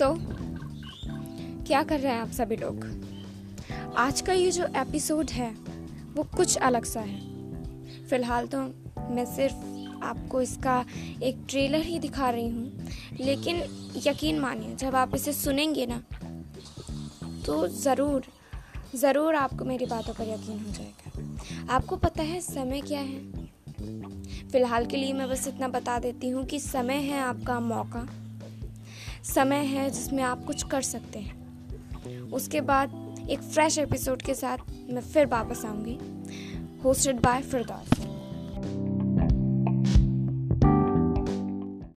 सो so, क्या कर रहे हैं आप सभी लोग? आज का ये जो एपिसोड है वो कुछ अलग सा है। फ़िलहाल तो मैं सिर्फ़ आपको इसका एक ट्रेलर ही दिखा रही हूँ। लेकिन यकीन मानिए जब आप इसे सुनेंगे ना तो ज़रूर ज़रूर आपको मेरी बातों पर यकीन हो जाएगा। आपको पता है समय क्या है? फ़िलहाल के लिए मैं बस इतना बता देती हूँ कि समय है आपका मौका। समय है जिसमें आप कुछ कर सकते हैं। उसके बाद एक फ्रेश एपिसोड के साथ मैं फिर वापस आऊँगी। Hosted by Firdous